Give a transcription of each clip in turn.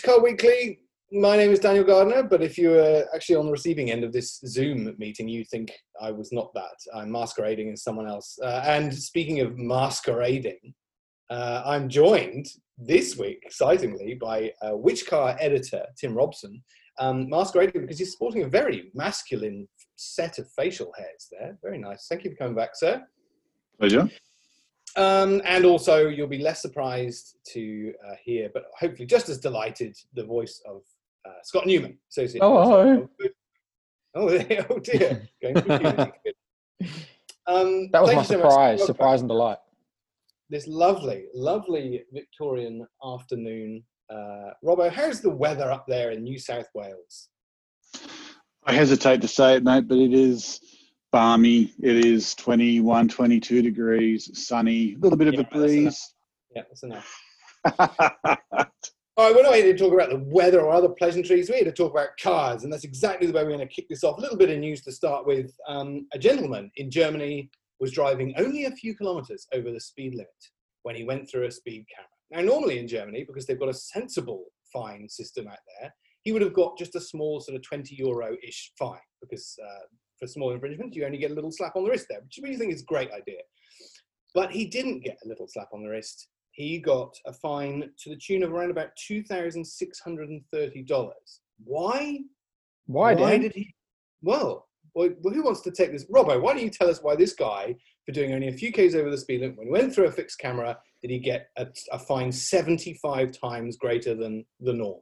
Car Weekly. My name is Daniel Gardner, but if you were actually on the receiving end of this Zoom meeting, you think I was not that. I'm masquerading as someone else. Uh, and speaking of masquerading, uh, I'm joined this week, excitingly, by uh, Which Car editor Tim Robson, um, masquerading because he's sporting a very masculine set of facial hairs there. Very nice. Thank you for coming back, sir. Pleasure. Um, and also, you'll be less surprised to uh, hear, but hopefully just as delighted, the voice of uh, Scott Newman, associate. Oh, oh, oh dear. Going um, that was my surprise, so surprise and delight. This lovely, lovely Victorian afternoon. Uh, Robbo, how's the weather up there in New South Wales? I hesitate to say it, mate, but it is balmy. It is 21, 22 degrees, sunny, a little bit of yeah, a breeze. Yeah, that's enough. All right, we're not here to talk about the weather or other pleasantries. We're here to talk about cars, and that's exactly the way we're going to kick this off. A little bit of news to start with. Um, a gentleman in Germany was driving only a few kilometres over the speed limit when he went through a speed camera. Now, normally in Germany, because they've got a sensible fine system out there, he would have got just a small sort of 20 euro ish fine because uh, for small infringement, you only get a little slap on the wrist there, which we think is a great idea. But he didn't get a little slap on the wrist. He got a fine to the tune of around about two thousand six hundred and thirty dollars. Why? Why, why did he? Well, well, who wants to take this? Robbo, why don't you tell us why this guy, for doing only a few k's over the speed limit, when he went through a fixed camera, did he get a, a fine 75 times greater than the norm?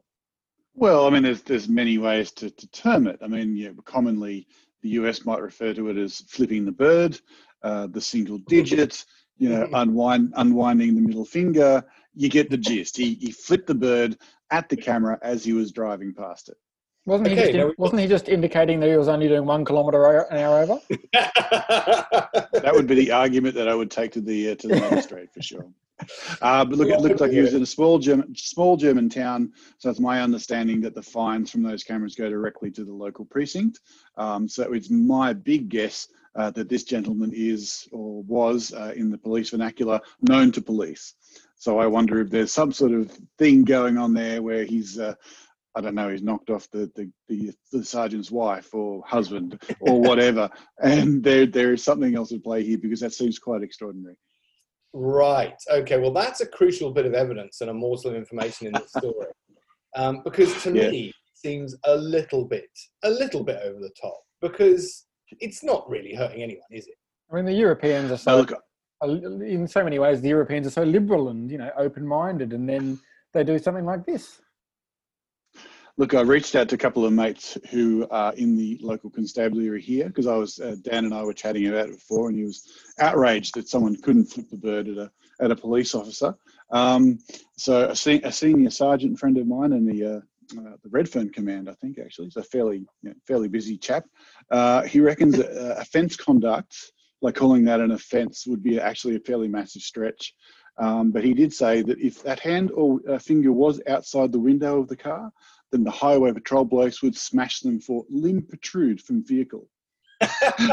Well, I mean, there's there's many ways to, to term it. I mean, you know, commonly the US might refer to it as flipping the bird, uh, the single digit, you know, unwind, unwinding the middle finger. You get the gist. He, he flipped the bird at the camera as he was driving past it. Wasn't, okay, he just, in, wasn't he just indicating that he was only doing one kilometre an hour over? that would be the argument that I would take to the uh, to the magistrate for sure. Uh, but look, it looked like he was in a small German, small German town. So it's my understanding that the fines from those cameras go directly to the local precinct. Um, so it's my big guess uh, that this gentleman is or was uh, in the police vernacular known to police. So I wonder if there's some sort of thing going on there where he's, uh, I don't know, he's knocked off the, the, the, the sergeant's wife or husband or whatever. and there, there is something else at play here because that seems quite extraordinary. Right. Okay. Well, that's a crucial bit of evidence and a morsel of information in the story, um, because to yeah. me seems a little bit, a little bit over the top. Because it's not really hurting anyone, is it? I mean, the Europeans are so, in so many ways, the Europeans are so liberal and you know open-minded, and then they do something like this. Look, I reached out to a couple of mates who are in the local constabulary here because I was uh, Dan and I were chatting about it before, and he was outraged that someone couldn't flip the bird at a at a police officer. Um, so a, se- a, senior sergeant friend of mine in the uh, uh, the Redfern Command, I think actually, he's a fairly you know, fairly busy chap. Uh, he reckons offence conduct, like calling that an offence, would be actually a fairly massive stretch. Um, but he did say that if that hand or finger was outside the window of the car, then the highway patrol blokes would smash them for limb protrude from vehicle.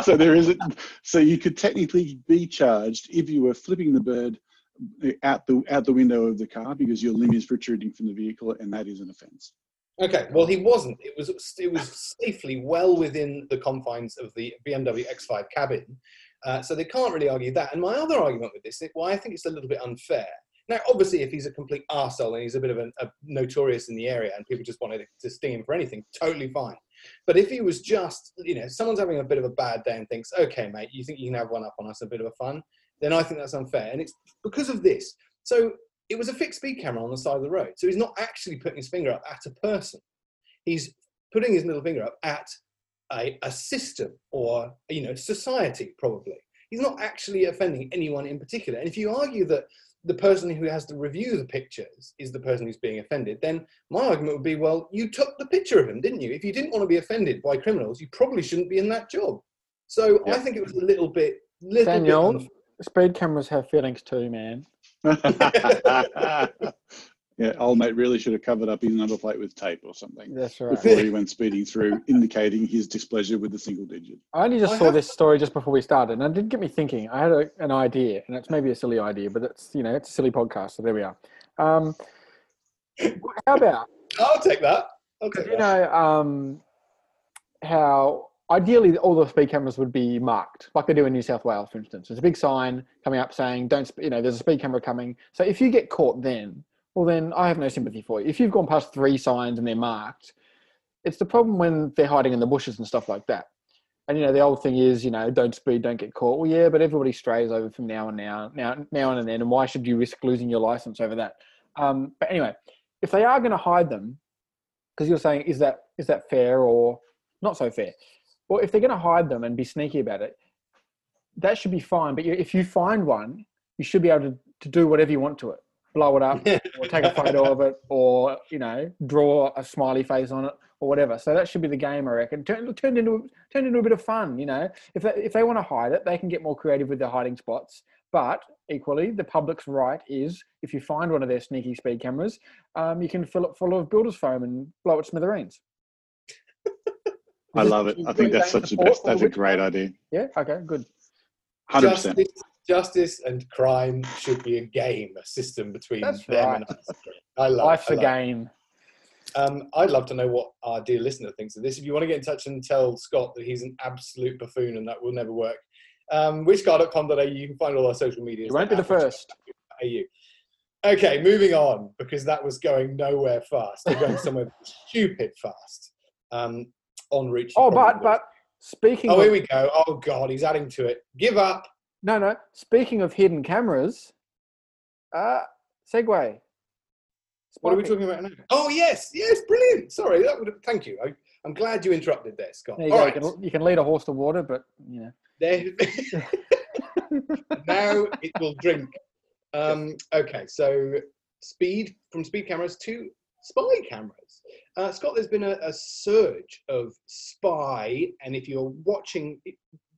so there isn't. So you could technically be charged if you were flipping the bird out the out the window of the car because your limb is protruding from the vehicle, and that is an offence. Okay, well he wasn't. It was it was safely well within the confines of the BMW X5 cabin, uh, so they can't really argue that. And my other argument with this, why I think it's a little bit unfair, now, obviously, if he's a complete arsehole and he's a bit of a, a notorious in the area and people just wanted to sting him for anything, totally fine. But if he was just, you know, someone's having a bit of a bad day and thinks, okay, mate, you think you can have one up on us, a bit of a fun, then I think that's unfair. And it's because of this. So it was a fixed speed camera on the side of the road. So he's not actually putting his finger up at a person. He's putting his middle finger up at a, a system or, you know, society, probably. He's not actually offending anyone in particular. And if you argue that the person who has to review the pictures is the person who's being offended, then my argument would be, well, you took the picture of him, didn't you? If you didn't want to be offended by criminals, you probably shouldn't be in that job. So I think it was a little bit, little Daniel, bit speed cameras have feelings too, man. Yeah, old mate really should have covered up his number plate with tape or something. That's right. Before he went speeding through, indicating his displeasure with the single digit. I only just I saw have... this story just before we started, and it did get me thinking. I had a, an idea, and it's maybe a silly idea, but it's you know it's a silly podcast, so there we are. Um, How about I'll take that. I'll take you that. know um, how ideally all the speed cameras would be marked, like they do in New South Wales, for instance. There's a big sign coming up saying, "Don't," you know, there's a speed camera coming. So if you get caught, then well, then I have no sympathy for you. If you've gone past three signs and they're marked, it's the problem when they're hiding in the bushes and stuff like that. And you know, the old thing is, you know, don't speed, don't get caught. Well, yeah, but everybody strays over from now and now, now, now and then, and why should you risk losing your license over that? Um, but anyway, if they are going to hide them, because you're saying, is that is that fair or not so fair? Well, if they're going to hide them and be sneaky about it, that should be fine. But if you find one, you should be able to, to do whatever you want to it, blow it up, or take a photo of it, or you know, draw a smiley face on it, or whatever. So that should be the game, I reckon. Turn, turn into turn into a bit of fun. You know, if they, if they want to hide it, they can get more creative with their hiding spots. But equally, the public's right is if you find one of their sneaky speed cameras, um, you can fill it full of builder's foam and blow it smithereens. I love it. I think that's such the best. That's a great idea. Yeah. Okay. Good. Hundred percent. Justice, justice and crime should be a game, a system between That's them right. and us. I love Life's I a love game. Um, I'd love to know what our dear listener thinks of this. If you want to get in touch and tell Scott that he's an absolute buffoon and that will never work, um, whichcar.com.au, you can find all our social media. You won't be the first. Okay, moving on because that was going nowhere fast. We're going somewhere stupid fast. Um, on reach. Oh, but but speaking. Oh, of, here we go. Oh God, he's adding to it. Give up. No, no. Speaking of hidden cameras, uh, segue. What are we talking about now? Oh yes, yes, brilliant. Sorry, that would. Thank you. I, I'm glad you interrupted there, Scott. There you, right. you, can, you can lead a horse to water, but you know. There. now it will drink. Um, okay, so speed from speed cameras to spy cameras. Uh, Scott, there's been a, a surge of spy, and if you're watching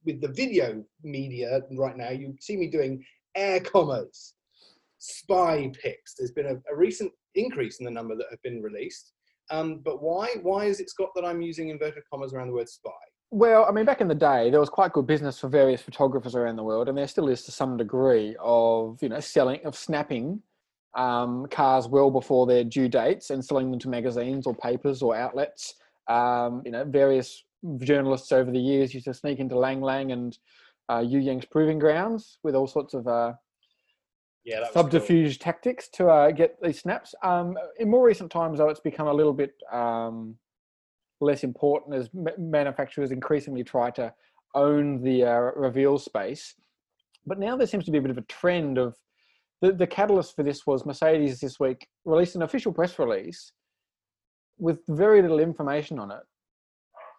with the video media right now, you see me doing air commas, spy pics. There's been a, a recent increase in the number that have been released. Um, but why? Why is it, Scott, that I'm using inverted commas around the word spy? Well, I mean, back in the day, there was quite good business for various photographers around the world, and there still is to some degree of you know selling of snapping um, cars well before their due dates and selling them to magazines or papers or outlets. Um, you know, various journalists over the years used to sneak into Lang Lang and uh, You Yangs proving grounds with all sorts of uh, Yeah, was cool. subterfuge tactics to uh, get these snaps. Um, in more recent times, though, it's become a little bit um, less important as ma- manufacturers increasingly try to own the uh, reveal space. But now there seems to be a bit of a trend of the, the catalyst for this was Mercedes this week released an official press release with very little information on it,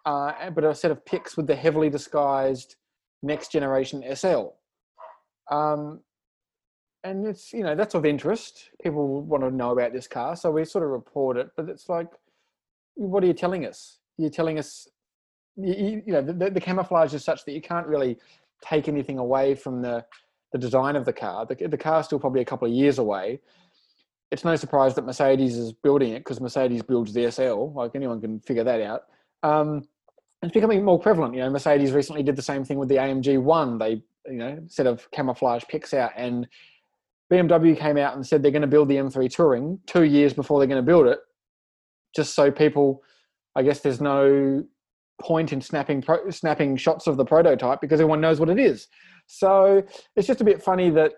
uh, but a set of pics with the heavily disguised next generation SL. Um, and it's you know that's of interest. People want to know about this car, so we sort of report it. But it's like, what are you telling us? You're telling us, you, you you know, the, the camouflage is such that you can't really take anything away from the the design of the car. The, the car's still probably a couple of years away. It's no surprise that Mercedes is building it because Mercedes builds the SL. Like anyone can figure that out. Um, it's becoming more prevalent. You know, Mercedes recently did the same thing with the AMG One. They, you know, set of camouflage pics out, and BMW came out and said they're going to build the M3 Touring two years before they're going to build it, just so people, I guess, there's no point in snapping pro- snapping shots of the prototype because everyone knows what it is. So it's just a bit funny that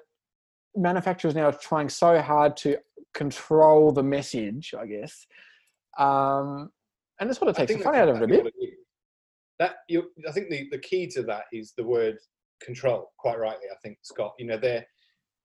manufacturers now are trying so hard to control the message, I guess. Um, and it sort of I takes the fun out of it a bit. what it. That you, I think the, the key to that is the word control. Quite rightly, I think Scott. You know, they're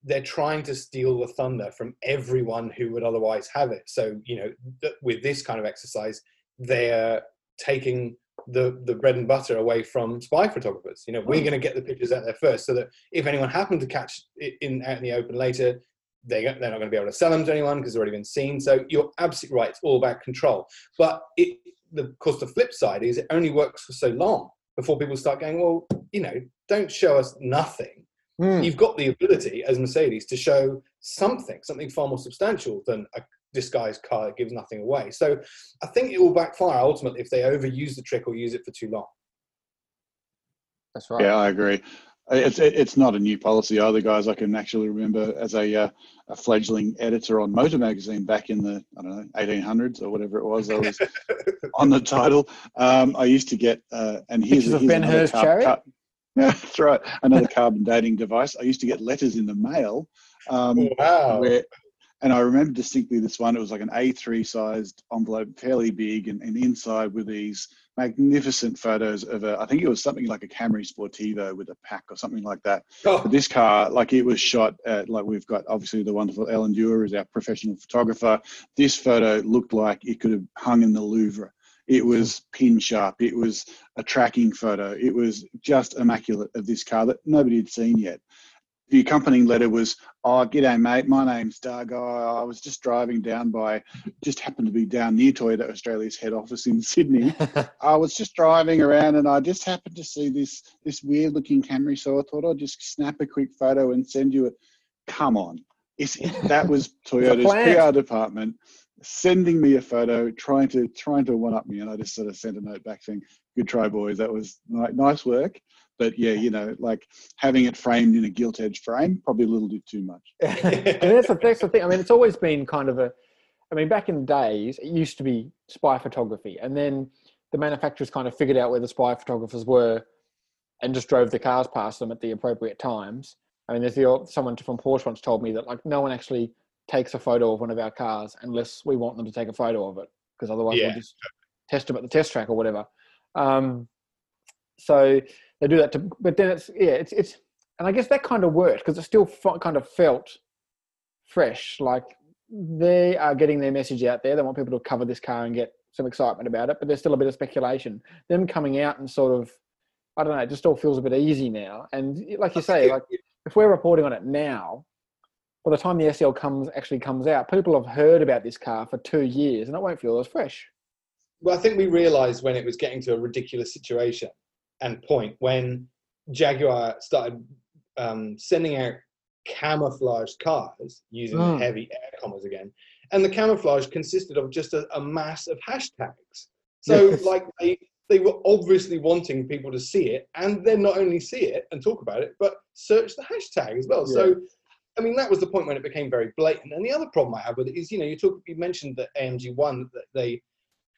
they're trying to steal the thunder from everyone who would otherwise have it. So you know, th- with this kind of exercise, they're taking the the bread and butter away from spy photographers. You know, we're hmm. going to get the pictures out there first, so that if anyone happened to catch it in out in the open later, they they're not going to be able to sell them to anyone because they've already been seen. So you're absolutely right. It's all about control. But it, the, of course, the flip side is it only works for so long before people start going, well, you know, don't show us nothing. Hmm. You've got the ability as Mercedes to show something, something far more substantial than a disguised car that gives nothing away. So I think it will backfire ultimately if they overuse the trick or use it for too long. That's right. Yeah, I agree. It's it's not a new policy either, guys. I can actually remember as a, uh, a fledgling editor on Motor Magazine back in the I don't know 1800s or whatever it was. I was on the title. Um, I used to get uh, and here's, Pictures here's Ben Hur's car- chariot? car- yeah, that's right. Another carbon dating device. I used to get letters in the mail. Um, Wow. where and I remember distinctly this one. It was like an A3 sized envelope, fairly big, and, and inside were these magnificent photos of a. I think it was something like a Camry Sportivo with a pack or something like that. Oh, But this car, like it was shot at, like we've got obviously the wonderful Ellen Dewar is our professional photographer. This photo looked like it could have hung in the Louvre. It was pin sharp. It was a tracking photo. It was just immaculate of this car that nobody had seen yet. The accompanying letter was, "Oh, g'day, mate. My name's Doug. I I was just driving down by, just happened to be down near Toyota Australia's head office in Sydney. I was just driving around and I just happened to see this this weird looking Camry, so I thought I'd just snap a quick photo and send you it. Come on, it's, that was Toyota's. PR department sending me a photo, trying to trying to one up me, and I just sort of sent a note back saying, "Good try, boys. That was nice work." But yeah, you know, like having it framed in a gilt edge frame, probably a little bit too much. and that's the, that's the thing. I mean, it's always been kind of a. I mean, back in the days, it used to be spy photography, and then the manufacturers kind of figured out where the spy photographers were, and just drove the cars past them at the appropriate times. I mean, there's the old- someone from Porsche once told me that like no one actually takes a photo of one of our cars unless we want them to take a photo of it, because otherwise Yeah. we'll just test them at the test track or whatever. Um, so they do that to, but then it's yeah, it's it's, and I guess that kind of worked because it still fe- kind of felt fresh. Like they are getting their message out there. They want people to cover this car and get some excitement about it, but there's still a bit of speculation. Them coming out and sort of, I don't know, it just all feels a bit easy now. And like you say, like if we're reporting on it now, by the time the SL comes actually comes out, people have heard about this car for two years, and it won't feel as fresh. Well, I think we realised when it was getting to a ridiculous situation and point when Jaguar started um, sending out camouflaged cars using Mm. heavy air commas again, and the camouflage consisted of just a, a mass of hashtags. So, Yes. like they they were obviously wanting people to see it, and then not only see it and talk about it, but search the hashtag as well. So. I mean, that was the point when it became very blatant. And the other problem I have with it is, you know, you talk, you mentioned that AMG One that they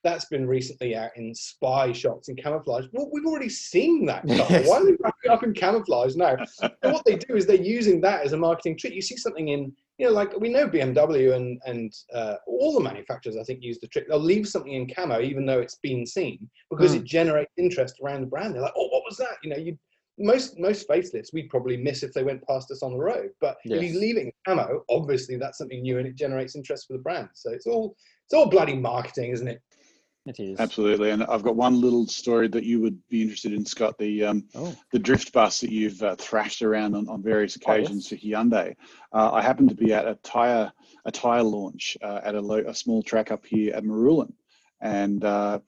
that's been recently out in spy shots in camouflage. Well, we've already seen that. Yes. Why are they wrapping it up in camouflage now? and what they do is they're using that as a marketing trick. You see something in, you know, like we know BMW and and uh, all the manufacturers, I think, use the trick. They'll leave something in camo even though it's been seen because Hmm. it generates interest around the brand. They're like, oh, what was that? You know, you most most facelifts we'd probably miss if they went past us on the road. But if he's Yes. leaving camo, obviously that's something new and it generates interest for the brand. So it's all it's all bloody marketing, isn't it? It is. Absolutely, and I've got one little story that you would be interested in, Scott. The um, Oh. the drift bus that you've uh, thrashed around on, on various Oh, yes. occasions for Hyundai. Uh, I happened to be at a tire a tire launch uh, at a, lo- a small track up here at Marulan, and uh,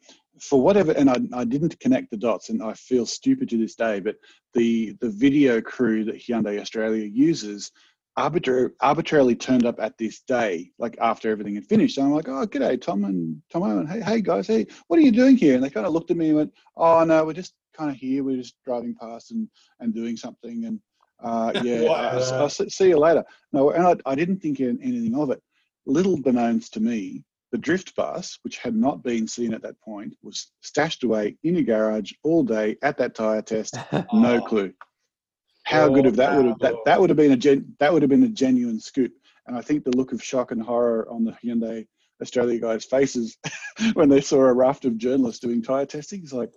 for whatever, and I, I didn't connect the dots, and I feel stupid to this day. But the the video crew that Hyundai Australia uses arbitra- arbitrarily turned up at this day, like after everything had finished. And I'm like, oh, g'day, Tom and Tomo, and hey, hey guys, hey, what are you doing here? And they kind of looked at me and went, oh no, we're just kind of here. We're just driving past and and doing something. And uh, yeah, Wow. I'll, I'll see see you later. No, and I, I didn't think anything of it. Little beknownst to me, the drift bus, which had not been seen at that point, was stashed away in a garage all day at that tire test. No Oh. clue. How good of that would have that, that would have been a gen, that would have been a genuine scoop. And I think the look of shock and horror on the Hyundai Australia guys' faces when they saw a raft of journalists doing tire testing is like,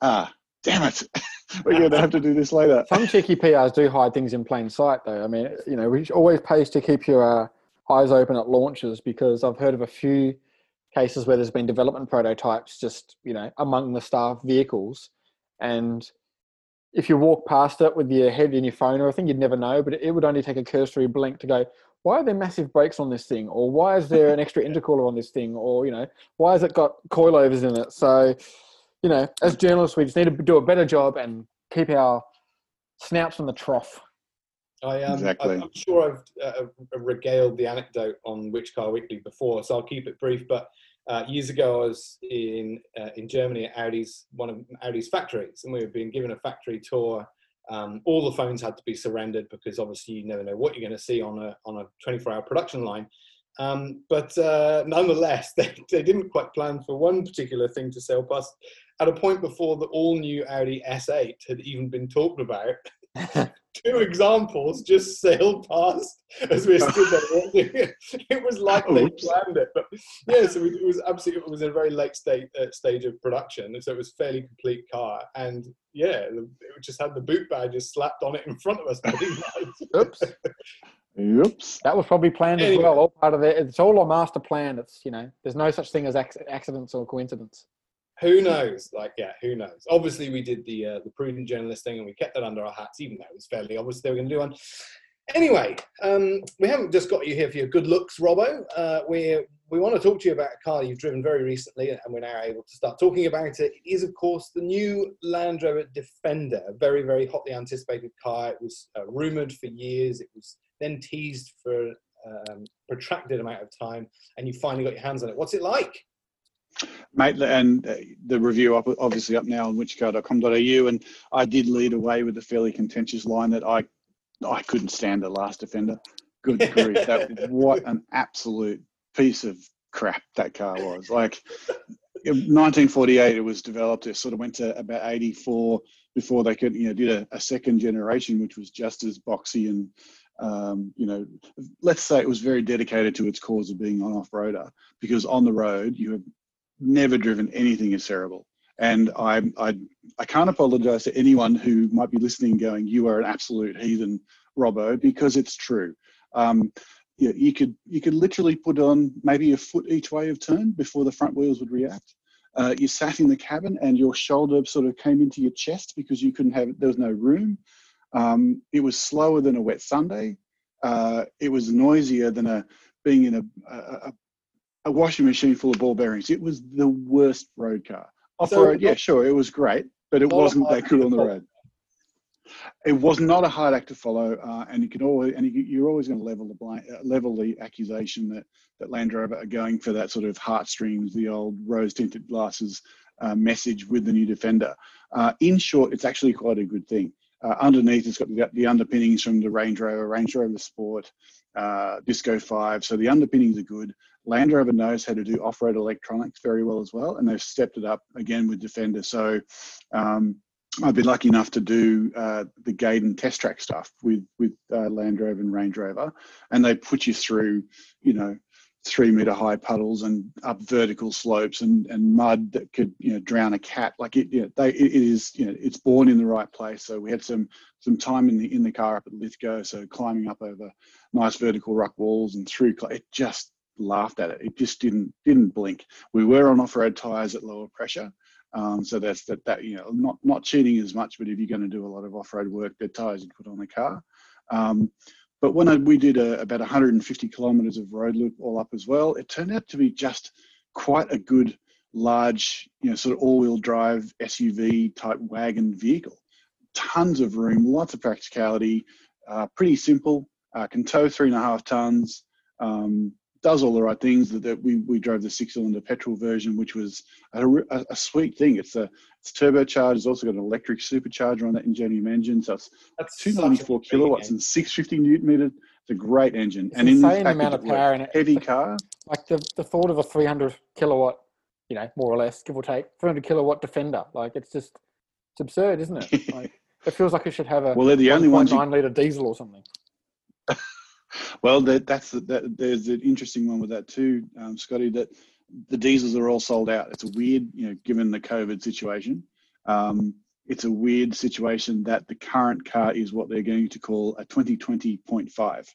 ah, damn it, we're going to have to do this later. Some cheeky PRs do hide things in plain sight, though. I mean, you know, which always pays to keep your uh, eyes open at launches because I've heard of a few cases where there's been development prototypes just, you know, among the staff vehicles. And if you walk past it with your head in your phone or I think you'd never know, but it would only take a cursory blink to go, why are there massive brakes on this thing? Or why is there an extra intercooler on this thing? Or, you know, why has it got coilovers in it? So, you know, as journalists, we just need to do a better job and keep our snouts in the trough. I am. Exactly. I'm sure I've uh, regaled the anecdote on Which Car Weekly before, so I'll keep it brief. But uh, years ago, I was in uh, in Germany at Audi's one of Audi's factories, and we were being given a factory tour Um, all the phones had to be surrendered because obviously you never know what you're going to see on a on a 24-hour production line. Um, but uh, nonetheless, they, they didn't quite plan for one particular thing to sail past at a point before the all new Audi S8 had even been talked about. Two examples just sailed past as we stood there watching it. It was like they Oops. planned it, but yeah, so it was absolutely it was in a very late state uh, stage of production, so it was a fairly complete car, and yeah, it just had the boot badges slapped on it in front of us. Oops. Oops. That was probably planned as well. All part of it. It's all a master plan. It's you know, there's no such thing as acc- accidents or coincidence. Who knows? Like, yeah, who knows? Obviously, we did the uh, the prudent journalist thing, and we kept that under our hats, even though it was fairly obvious they were going to do one. Anyway, um, we haven't just got you here for your good looks, Robbo. Uh, we we want to talk to you about a car you've driven very recently, and we're now able to start talking about it. It is, of course, the new Land Rover Defender, a very very hotly anticipated car. It was uh, rumored for years. It was then teased for um, protracted amount of time, and you finally got your hands on it. What's it like? Mate, and uh, the review up obviously up now on whichcar.com.au, and I did lead away with a fairly contentious line that I I couldn't stand the last defender. Good grief, that what an absolute piece of crap that car was. Like in 1948, it was developed. It sort of went to about 84 before they could, you know, did a, a second generation, which was just as boxy and, um, you know, let's say it was very dedicated to its cause of being an off-roader because on the road you have never driven anything as terrible. And I, I, I can't apologise to anyone who might be listening, going, "You are an absolute heathen, Robbo," because it's true. Um, you, you could, you could literally put on maybe a foot each way of turn before the front wheels would react. Uh, you sat in the cabin and your shoulder sort of came into your chest because you couldn't have there was no room. Um, it was slower than a wet Sunday. Uh, it was noisier than a being in a, a, a washing machine full of ball bearings. It was the worst road car. Off road, yeah, sure, it was great, but it wasn't that good on the road. It was not a hard act to follow, uh, and you can always and you, you're always going to level the blame, uh, level the accusation that that Land Rover are going for that sort of heartstrings, the old rose tinted glasses uh, message with the new Defender. Uh, in short, it's actually quite a good thing. Uh, underneath, it's got the, the underpinnings from the Range Rover, Range Rover Sport, uh, Disco 5. So the underpinnings are good. Land Rover knows how to do off-road electronics very well as well, and they've stepped it up again with Defender. So um, I've been lucky enough to do uh, the Gaydon test track stuff with with uh, Land Rover and Range Rover, and they put you through, you know, three meter high puddles and up vertical slopes and, and mud that could you know drown a cat. Like it, you know, they it is you know it's born in the right place. So we had some some time in the in the car up at Lithgow, so climbing up over nice vertical rock walls and through. It just laughed at it. It just didn't didn't blink. We were on off road tires at lower pressure. Um, so that's that, that, you know, not, not cheating as much, but if you're going to do a lot of off-road work, the tires you put on the car. Um, but when I, we did a, about 150 kilometers of road loop all up as well, it turned out to be just quite a good, large, you know, sort of all-wheel drive SUV type wagon vehicle. Tons of room, lots of practicality, uh, pretty simple. Uh, can tow three and a half tons. Um, does all the right things. That, that we we drove the six-cylinder petrol version, which was a, a, a sweet thing. It's a it's turbocharged. It's also got an electric supercharger on that Ingenium engine, so it's That's 294 kilowatts big and 650 newton meters. It's a great engine, It's and in this amount of power in it. Heavy car. Like the, the thought of a 300 kilowatt, you know, more or less, give or take, 300 kilowatt Defender. Like it's just, it's absurd, isn't it? Like it feels like it should have a Well, they're the only ones. You, liter diesel or something. well, that, that's that, there's an interesting one with that too, um, Scotty. That the diesels are all sold out. It's a weird, you know, given the COVID situation. Um, it's a weird situation that the current car is what they're going to call a 2020.5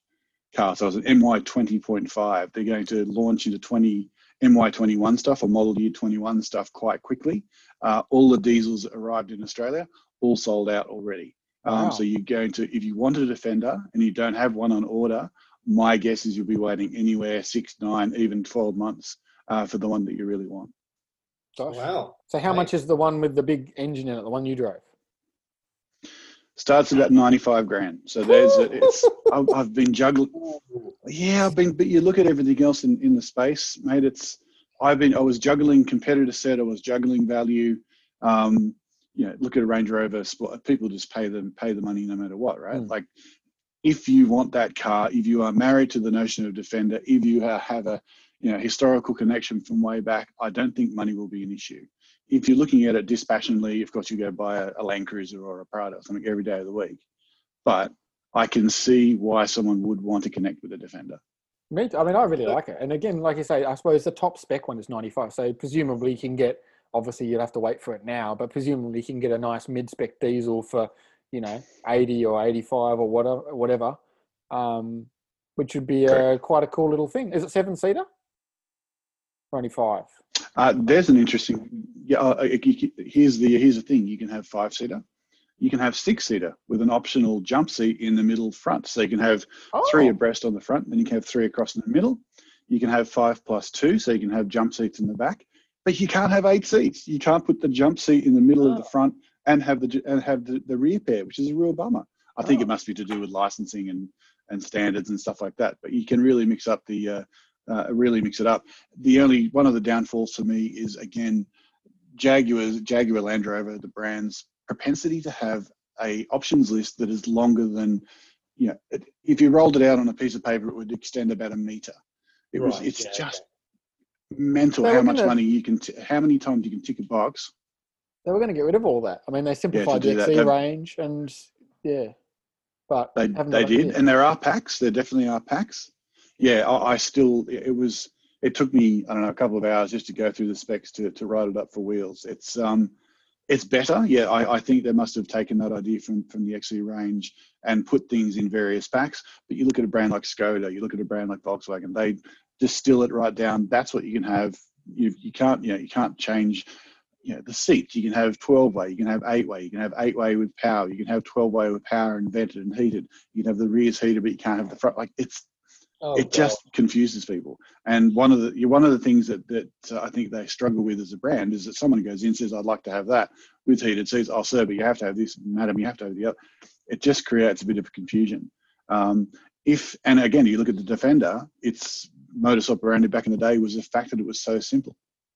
car. So it's an MY 20.5. They're going to launch into 20 MY 21 stuff or model year 21 stuff quite quickly. Uh, all the diesels arrived in Australia, all sold out already. Um, Wow. So you're going to, if you want a Defender and you don't have one on order, my guess is you'll be waiting anywhere six, nine, even 12 months uh, for the one that you really want. Gosh. Wow. So how Right. much is the one with the big engine in it, the one you drove? Starts about 95 grand. So there's, a, it's, I've, I've been juggling. Yeah, I've been, but you look at everything else in, in the space, mate. It's, I've been, I was juggling competitor set, I was juggling value. Um, you know, look at a Range Rover Sport. People just pay them pay the money no matter what, right? Mm. Like, if you want that car, if you are married to the notion of Defender, if you have a you know historical connection from way back, I don't think money will be an issue. If you're looking at it dispassionately, of course you go buy a, a Land Cruiser or a Prado or something every day of the week. But I can see why someone would want to connect with a Defender. Me, too. I mean, I really like it. And again, like you say, I suppose the top spec one is 95. So presumably you can get, obviously you'd have to wait for it now, but presumably you can get a nice mid-spec diesel for, you know, 80 or 85 or whatever, whatever, um, which would be a, quite a cool little thing. Is it seven-seater? Or only five? Uh, there's an interesting. Yeah, uh, uh, here's the here's the thing. You can have five seater. You can have six seater with an optional jump seat in the middle front. So you can have three abreast on the front, then you can have three across in the middle. You can have five plus two, so you can have jump seats in the back. But you can't have eight seats. You can't put the jump seat in the middle of the Oh. front and have the and have the, the rear pair, which is a real bummer. I think Oh. it must be to do with licensing and and standards and stuff like that. But you can really mix up the uh, uh, really mix it up. The only one of the downfalls for me is again Jaguar's Jaguar Land Rover, the brand's propensity to have a options list that is longer than you know. It, if you rolled it out on a piece of paper, it would extend about a meter. It was. It's yeah, just mental how much gonna- money you can. T- how many times you can tick a box. they were going to get rid of all that. I mean, they simplified do the. XE range and yeah, but They they did, and there are packs. There definitely are packs. Yeah, I, I still. It was. It took me I don't know a couple of hours just to go through the specs to to write it up for wheels. It's um, it's better. Yeah, I, I think they must have taken that idea from from the XE range and put things in various packs. But you look at a brand like Skoda, you look at a brand like Volkswagen, they distill it right down. That's what you can have. You you can't you know you can't change. You know the seats. You can have 12 way. You can have eight way. You can have eight way with power. You can have 12 way with power and vented and heated. You can have the rears heated, but you can't have the front. Like it's Oh, it just confuses people. And one of the one of the things that that uh, I think they struggle with as a brand is that someone goes in and says, "I'd like to have that with heated seats." Oh, sir, but you have to have this, madam. You have to have the other. It just creates a bit of confusion. Um, if and again, you look at the Defender, its modus operandi back in the day was the fact that it was so simple.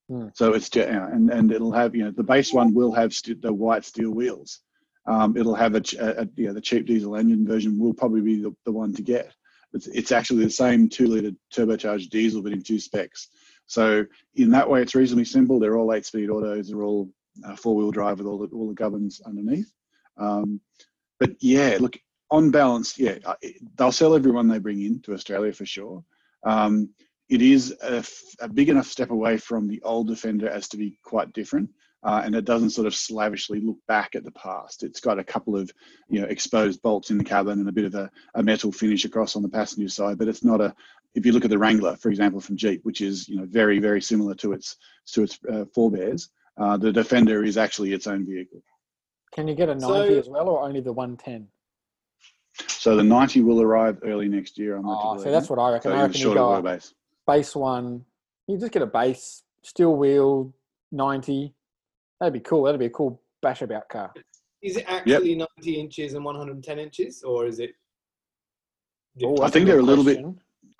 Hmm. So it's ju- uh, and and it'll have you know the base one will have st- the white steel wheels. Um, it'll have a, ch- a, a you know, the cheap diesel engine version will probably be the, the one to get. It's, it's actually the same two liter turbocharged diesel, but in two specs. So in that way, it's reasonably simple. They're all eight speed autos. They're all uh, four wheel drive with all the all the governs underneath. Um, but yeah, look on balance, yeah, they'll sell everyone they bring in to Australia for sure. Um, it is a, f- a big enough step away from the old Defender as to be quite different. Uh, and it doesn't sort of slavishly look back at the past. It's got a couple of, you know, exposed bolts in the cabin and a bit of a, a metal finish across on the passenger side. But it's not a. If you look at the Wrangler, for example, from Jeep, which is you know very very similar to its to its uh, forebears, uh, the Defender is actually its own vehicle. Can you get a 90 So- as well, or only the 110? So the 90 will arrive early next year. I'm Oh, so that's what I reckon. so I reckon you shorter go wheelbase. base one. You just get a base steel wheel 90. That'd be cool. That'd be a cool bash about car. Is it actually 90 inches and 110 inches, or is it? Oh, I think they're a little bit-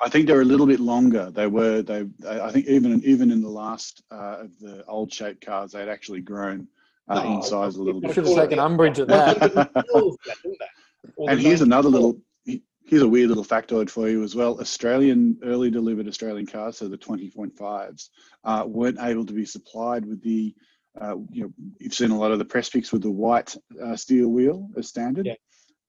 I think they're a little bit longer. They were they. I think even even in the last uh, of the old shape cars, they'd actually grown uh, Oh, in size a little You bit. should have taken umbrage at that. 112 then, didn't they? Or And here's 94. another little. Here's a weird little factoid for you as well. Australian early delivered Australian cars, so the 20.5s, uh, weren't able to be supplied with the. Uh, you know, you've seen a lot of the press pics with the white uh, steel wheel as standard. Yeah.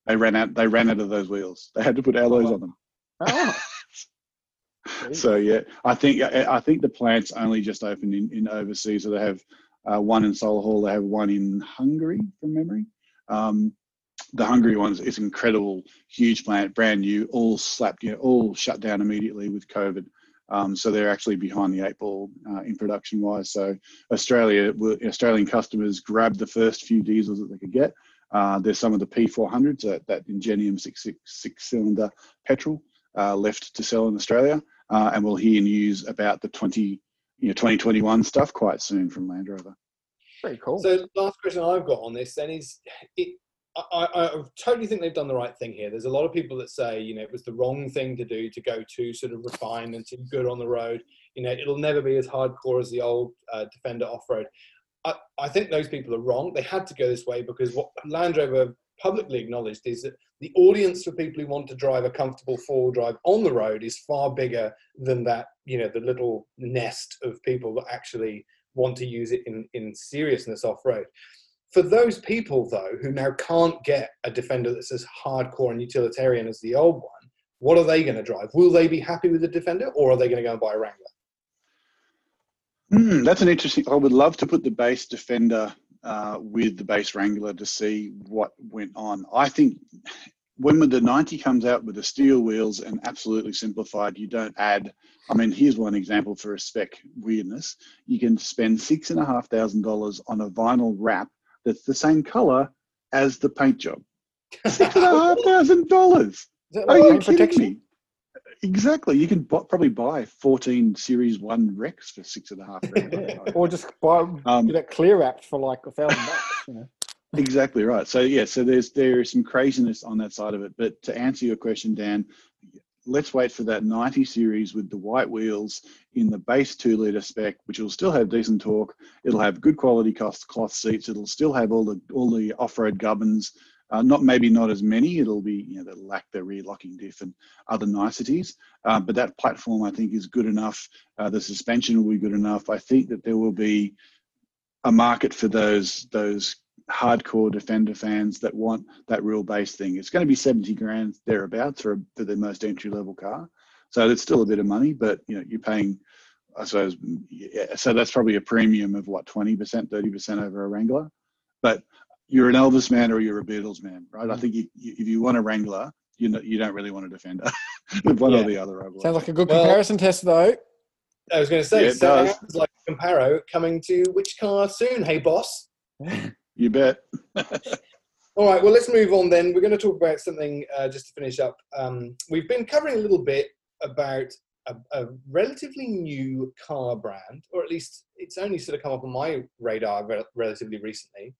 They ran out. They ran out of those wheels. They had to put alloys wow. on them. Oh, So yeah, I think I I think the plant's only just opened in, in overseas. So they have uh, one in Solihull. They have one in Hungary, from memory. Um, the Hungary one is, is incredible, huge plant, brand new, all slapped, you know, all shut down immediately with COVID. Um, so they're actually behind the eight ball uh, in production wise. So Australia, will- Australian customers grabbed the first few diesels that they could get. Uh, there's some of the P400s, that, that Ingenium six, six, six cylinder petrol uh, left to sell in Australia, uh, and we'll hear news about the 20, you know, 2021 stuff quite soon from Land Rover. Very cool. So, last question I've got on this then is, it, I, I, totally think they've done the right thing here. There's a lot of people that say, you know, it was the wrong thing to do to go to sort of refined and to good on the road. You know, it'll never be as hardcore as the old uh, Defender off road. I, I think those people are wrong. They had to go this way because what Land Rover publicly acknowledged is that the audience for people who want to drive a comfortable four-wheel drive on the road is far bigger than that, you know, the little nest of people that actually want to use it in, in seriousness off-road. For those people, though, who now can't get a Defender that's as hardcore and utilitarian as the old one, what are they going to drive? Will they be happy with the Defender or are they going to go and buy a Wrangler? Mm, that's an interesting. I would love to put the base Defender uh, with the base Wrangler to see what went on. I think when the 90 comes out with the steel wheels and absolutely simplified, you don't add. I mean, here's one example for a spec weirdness. You can spend six and a half thousand dollars on a vinyl wrap that's the same color as the paint job. Six and a half thousand dollars. Are you kidding protection? me? Exactly. You can b- probably buy 14 Series 1 wrecks for six and a half grand. or just buy um, that clear app for like a thousand bucks. Exactly right. So yeah, so there's there is some craziness on that side of it. But to answer your question, Dan, let's wait for that 90 series with the white wheels in the base two liter spec, which will still have decent torque. It'll have good quality cloth, seats. It'll still have all the all the off road gubbins uh, not maybe not as many. It'll be you know they'll lack the rear locking diff and other niceties. Uh, but that platform I think is good enough. Uh, the suspension will be good enough. I think that there will be a market for those those hardcore defender fans that want that real base thing. It's going to be seventy grand thereabouts for for the most entry level car. So it's still a bit of money, but you know you're paying. I suppose yeah, so. That's probably a premium of what twenty percent, thirty percent over a Wrangler. But you're an Elvis man or you're a Beatles man, right? I mm. think you, you, if you want a Wrangler, you know, you don't really want a Defender. One yeah. or the other. Sounds like a good comparison test, though. I was going to say, yeah, it so sounds like Comparo coming to which car soon? Hey, boss. you bet. All right, well, let's move on then. We're going to talk about something uh, just to finish up. Um, we've been covering a little bit about a, a, relatively new car brand, or at least it's only sort of come up on my radar re- relatively recently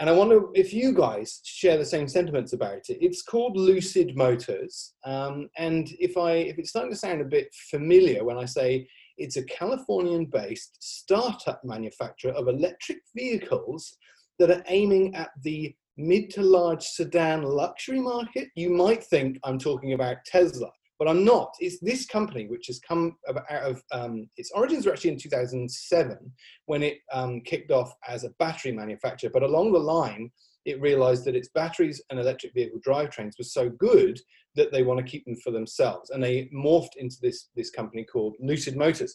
and I wonder if you guys share the same sentiments about it. It's called Lucid Motors, um, and if I if it's starting to sound a bit familiar when I say it's a Californian-based startup manufacturer of electric vehicles that are aiming at the mid to large sedan luxury market, you might think I'm talking about Tesla but I'm not. It's this company which has come out of um, its origins were actually in 2007 when it um, kicked off as a battery manufacturer. But along the line, it realized that its batteries and electric vehicle drivetrains were so good that they want to keep them for themselves, and they morphed into this this company called Lucid Motors.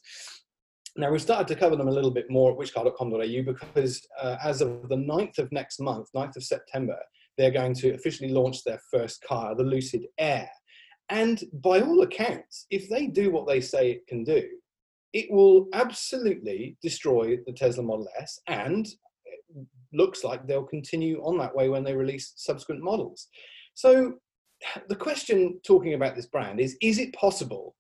Now, we've started to cover them a little bit more at whichcar.com.au because uh, as of the 9th of next month, 9th of September, they're going to officially launch their first car, the Lucid Air. And by all accounts, if they do what they say it can do, it will absolutely destroy the Tesla Model S and looks like they'll continue on that way when they release subsequent models. So the question talking about this brand is is it possible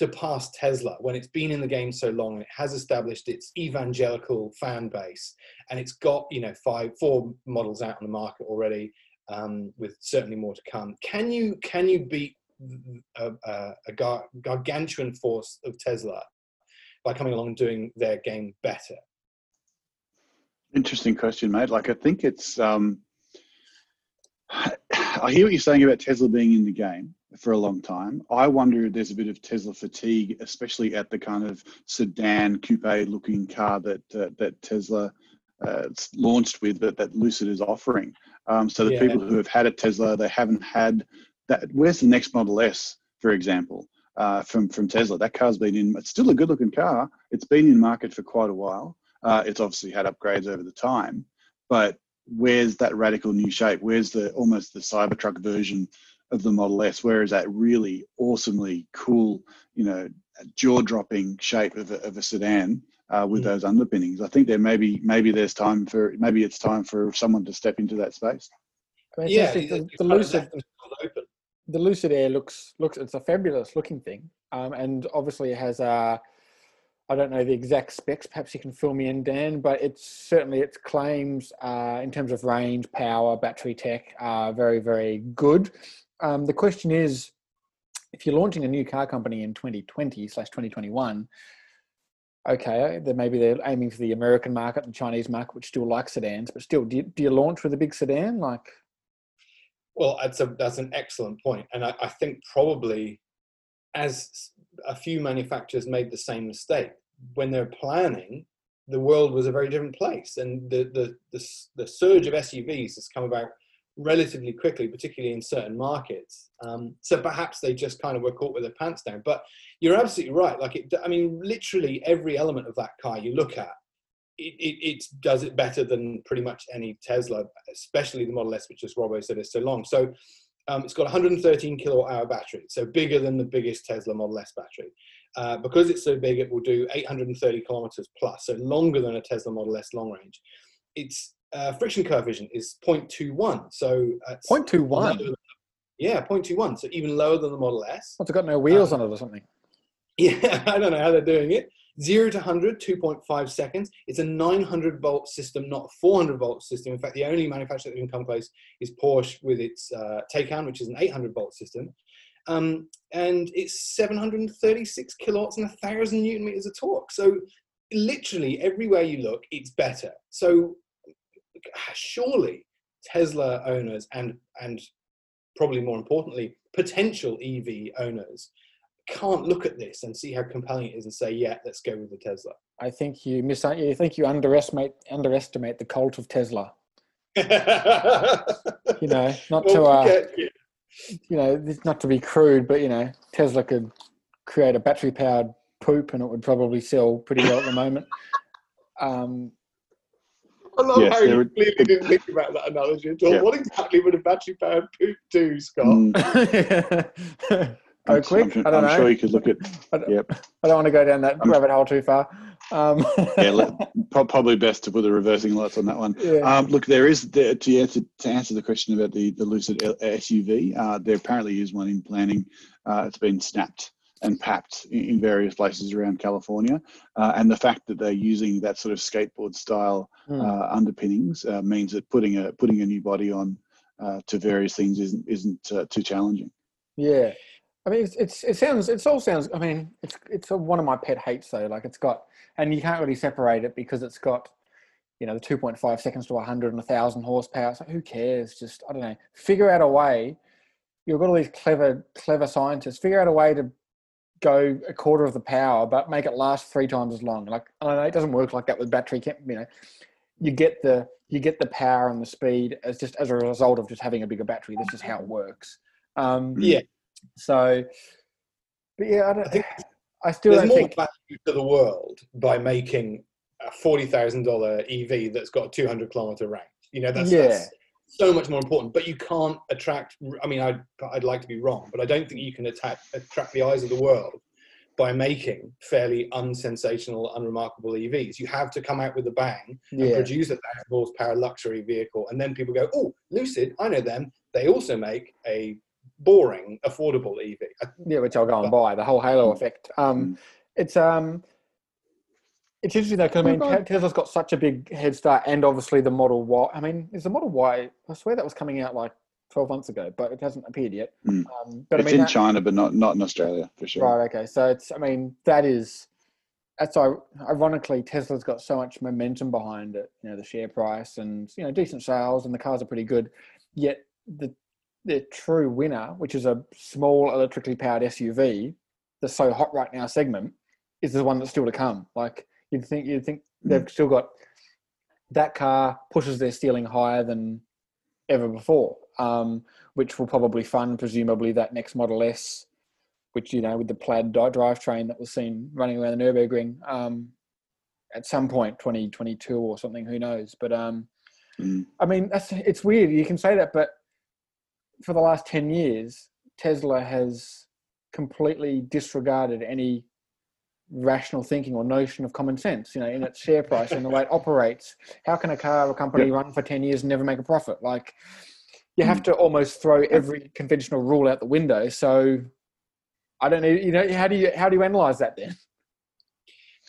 to pass Tesla when it's been in the game so long and it has established its evangelical fan base and it's got you know five four models out on the market already um, with certainly more to come. Can you can you beat a, a, a gar- gargantuan force of Tesla by coming along and doing their game better? Interesting question, mate. Like, I think it's. Um, I hear what you're saying about Tesla being in the game for a long time. I wonder if there's a bit of Tesla fatigue, especially at the kind of sedan coupe looking car that uh, that Tesla uh, launched with, that, that Lucid is offering. Um, so the yeah. people who have had a Tesla, they haven't had that where's the next Model S, for example, uh, from from Tesla? That car's been in. It's still a good looking car. It's been in market for quite a while. Uh, it's obviously had upgrades over the time, but where's that radical new shape? Where's the almost the Cybertruck version of the Model S? Where is that really awesomely cool, you know, jaw-dropping shape of a, of a sedan uh, with mm. those underpinnings? I think there maybe maybe there's time for maybe it's time for someone to step into that space. I yeah, the, the Lucid the Lucid Air looks looks it's a fabulous looking thing, um, and obviously it has a. I don't know the exact specs. Perhaps you can fill me in, Dan. But it's certainly its claims uh, in terms of range, power, battery tech are very, very good. Um, the question is, if you're launching a new car company in 2020 slash 2021, okay, then maybe they're aiming for the American market and Chinese market, which still like sedans, but still, do you, do you launch with a big sedan? Like, well, that's a that's an excellent point, and I, I think probably as a few manufacturers made the same mistake when they're planning, the world was a very different place, and the the the, the surge of SUVs has come about relatively quickly, particularly in certain markets. Um, so perhaps they just kind of were caught with their pants down. But you're absolutely right. Like, it, I mean, literally every element of that car you look at, it, it, it, does it better than pretty much any Tesla, especially the Model S, which, as Robbo said, is so long. So um, it's got 113 kilowatt hour battery, so bigger than the biggest Tesla Model S battery. Uh, because it's so big, it will do 830 kilometers plus, so longer than a Tesla Model S long range. Its uh, friction coefficient is 0.21, so 0.21. Yeah, 0.21, so even lower than the Model S. What's it got no wheels um, on it or something? Yeah, I don't know how they're doing it. 0 to 100, 2.5 seconds. It's a 900 volt system, not a 400 volt system. In fact, the only manufacturer that can come close is Porsche with its uh, Taycan, which is an 800 volt system. Um, and it's 736 kilowatts and 1,000 newton meters of torque. So literally everywhere you look, it's better. So surely Tesla owners and, and probably more importantly, potential EV owners can't look at this and see how compelling it is and say, yeah, let's go with the Tesla. I think you miss. I think you underestimate underestimate the cult of Tesla. you know, not to uh, you know, not to be crude, but you know, Tesla could create a battery powered poop and it would probably sell pretty well at the moment. Um, I love yes, how you would... clearly didn't think about that analogy at all. Yeah. What exactly would a battery powered poop do, Scott? Mm. go quick. I'm, I don't I'm know. sure you could look at. I yep. I don't want to go down that I'm, rabbit hole too far. Um. yeah, let, probably best to put the reversing lights on that one. Yeah. Um, look, there is the, to answer to answer the question about the the Lucid SUV. Uh, there apparently is one in planning. Uh, it's been snapped and papped in, various places around California, uh, and the fact that they're using that sort of skateboard style mm. underpinnings uh, means that putting a putting a new body on uh, to various things isn't isn't too challenging. Yeah, I mean, it's, it's it sounds it's all sounds. I mean, it's it's a, one of my pet hates though. Like it's got, and you can't really separate it because it's got, you know, the two point five seconds to hundred and a thousand horsepower. So who cares? Just I don't know. Figure out a way. You've got all these clever clever scientists. Figure out a way to go a quarter of the power, but make it last three times as long. Like I don't know, it doesn't work like that with battery. You know, you get the you get the power and the speed as just as a result of just having a bigger battery. That's just how it works. Um, yeah so, but yeah, I, don't, I think I still there's more think... value to the world by making a forty thousand dollar EV that's got a two hundred kilometer range. You know, that's, yeah. that's so much more important. But you can't attract. I mean, I'd I'd like to be wrong, but I don't think you can attract attract the eyes of the world by making fairly unsensational, unremarkable EVs. You have to come out with a bang and yeah. produce a thousand horsepower luxury vehicle, and then people go, "Oh, Lucid, I know them. They also make a boring, affordable EV. Yeah, which I'll go and buy. The whole halo mm. effect. Um. It's um, it's interesting though because I mean Tesla's got such a big head start, and obviously the Model Y. I mean, is the Model Y? I swear that was coming out like 12 months ago, but it hasn't appeared yet. Mm. Um, but it's I mean, in that, China, but not not in Australia for sure. Right. Okay. So it's. I mean, that is. That's ironically Tesla's got so much momentum behind it. You know, the share price and you know decent sales, and the cars are pretty good. Yet the the true winner, which is a small electrically powered SUV, that's so hot right now segment, is the one that's still to come. Like you'd think, you'd think mm. they've still got that car pushes their ceiling higher than ever before, um, which will probably fund presumably that next Model S, which you know with the plaid drivetrain that was seen running around the Nurburgring um, at some point, 2022 or something. Who knows? But um, mm. I mean, that's it's weird. You can say that, but for the last 10 years, Tesla has completely disregarded any rational thinking or notion of common sense, you know, in its share price and the way it operates. How can a car or company yep. run for 10 years and never make a profit? Like, you have mm. to almost throw every conventional rule out the window. So, I don't know, you know, how do you, how do you analyze that then?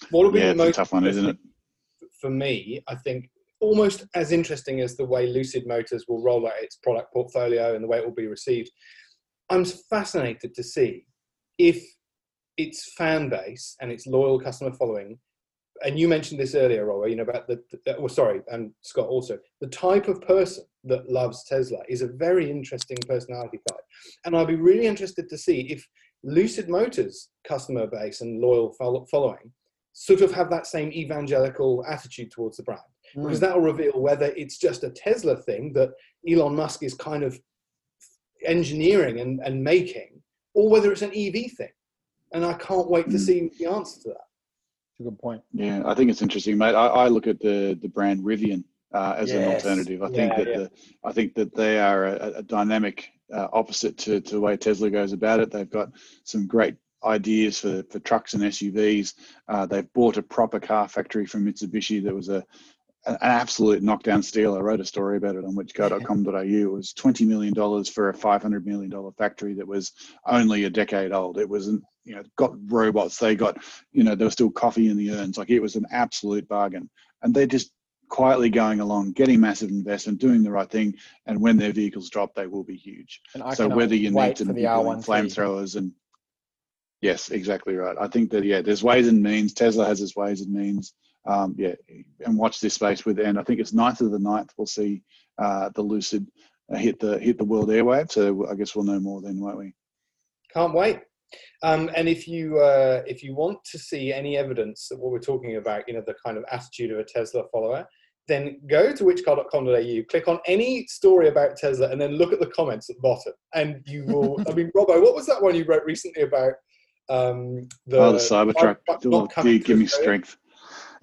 What would be yeah, the most tough one, isn't it? For me, I think almost as interesting as the way Lucid Motors will roll out its product portfolio and the way it will be received. I'm fascinated to see if its fan base and its loyal customer following and you mentioned this earlier, Robert, you know, about the, the well, sorry, and Scott also, the type of person that loves Tesla is a very interesting personality type. And I'd be really interested to see if Lucid Motors customer base and loyal following sort of have that same evangelical attitude towards the brand. Mm. Because that will reveal whether it's just a Tesla thing that Elon Musk is kind of engineering and, and making, or whether it's an EV thing. And I can't wait to mm. see the answer to that It's a good point. Yeah, I think it's interesting, mate. I, I look at the the brand Rivian uh, as yes. an alternative. I yeah, think that yeah. the I think that they are a, a dynamic uh, opposite to, to the way Tesla goes about it. They've got some great ideas for, for trucks and SUVs. Uh, they've bought a proper car factory from Mitsubishi that was a an absolute knockdown steal. I wrote a story about it on whichcar.com.au. It was $20 million for a $500 million factory that was only a decade old. It wasn't, you know, got robots. They got, you know, there was still coffee in the urns. Like it was an absolute bargain. And they're just quietly going along, getting massive investment, doing the right thing. And when their vehicles drop, they will be huge. So whether you need to be flamethrowers and yes, exactly right. I think that, yeah, there's ways and means. Tesla has its ways and means um, yeah, and watch this space with. And I think it's 9th of the 9th. We'll see uh, the Lucid uh, hit the hit the world airwave. So I guess we'll know more then, won't we? Can't wait. Um, and if you uh, if you want to see any evidence that what we're talking about, you know, the kind of attitude of a Tesla follower, then go to whichcar.com.au, click on any story about Tesla, and then look at the comments at the bottom. And you will. I mean, Robbo, what was that one you wrote recently about? Um, the, oh, the Cybertruck. Not, give me strength.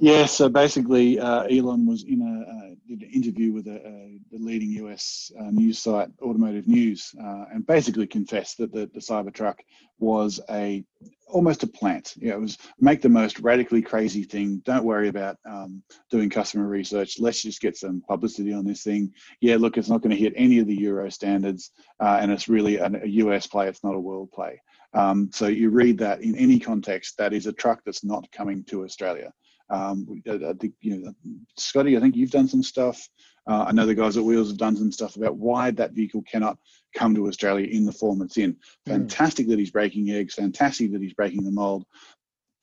Yeah, so basically, uh, Elon was in a uh, did an interview with a, a the leading US uh, news site, Automotive News, uh, and basically confessed that the, the Cybertruck was a almost a plant. Yeah, it was make the most radically crazy thing. Don't worry about um, doing customer research. Let's just get some publicity on this thing. Yeah, look, it's not going to hit any of the Euro standards, uh, and it's really a, a US play. It's not a world play. Um, so you read that in any context, that is a truck that's not coming to Australia. Um, I think you know, Scotty. I think you've done some stuff. Uh, I know the guys at Wheels have done some stuff about why that vehicle cannot come to Australia in the form it's in. Hmm. Fantastic mm. that he's breaking eggs. Fantastic that he's breaking the mold.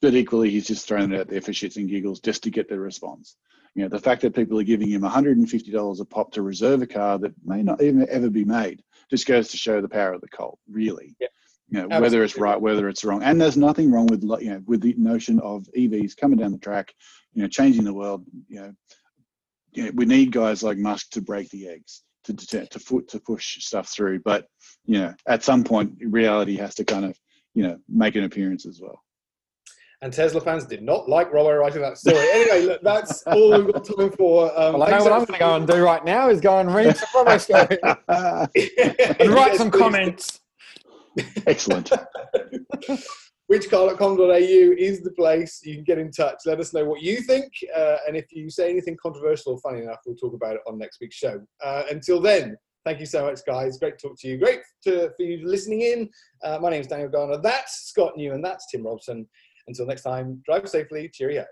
But equally, he's just throwing it out there for shits and giggles just to get the response. You know, the fact that people are giving him $150 a pop to reserve a car that may not even ever be made just goes to show the power of the cult, really. Yeah you know, whether it's right, whether it's wrong. And there's nothing wrong with you know with the notion of EVs coming down the track, you know, changing the world. You know, you know we need guys like Musk to break the eggs to to to, foot, to push stuff through. But you know, at some point, reality has to kind of you know make an appearance as well. And Tesla fans did not like Robbo writing that story. anyway, look, that's all we've got time for. Um, well, I know what I'm going to go and do right now is go and read some Robbo story and write some comments. Excellent. whichcar.com.au is the place you can get in touch. Let us know what you think. Uh, and if you say anything controversial or funny enough, we'll talk about it on next week's show. Uh, until then, thank you so much, guys. Great to talk to you. Great to, for you listening in. Uh, my name is Daniel Gardner. That's Scott New, and that's Tim Robson. Until next time, drive safely. Cheerio.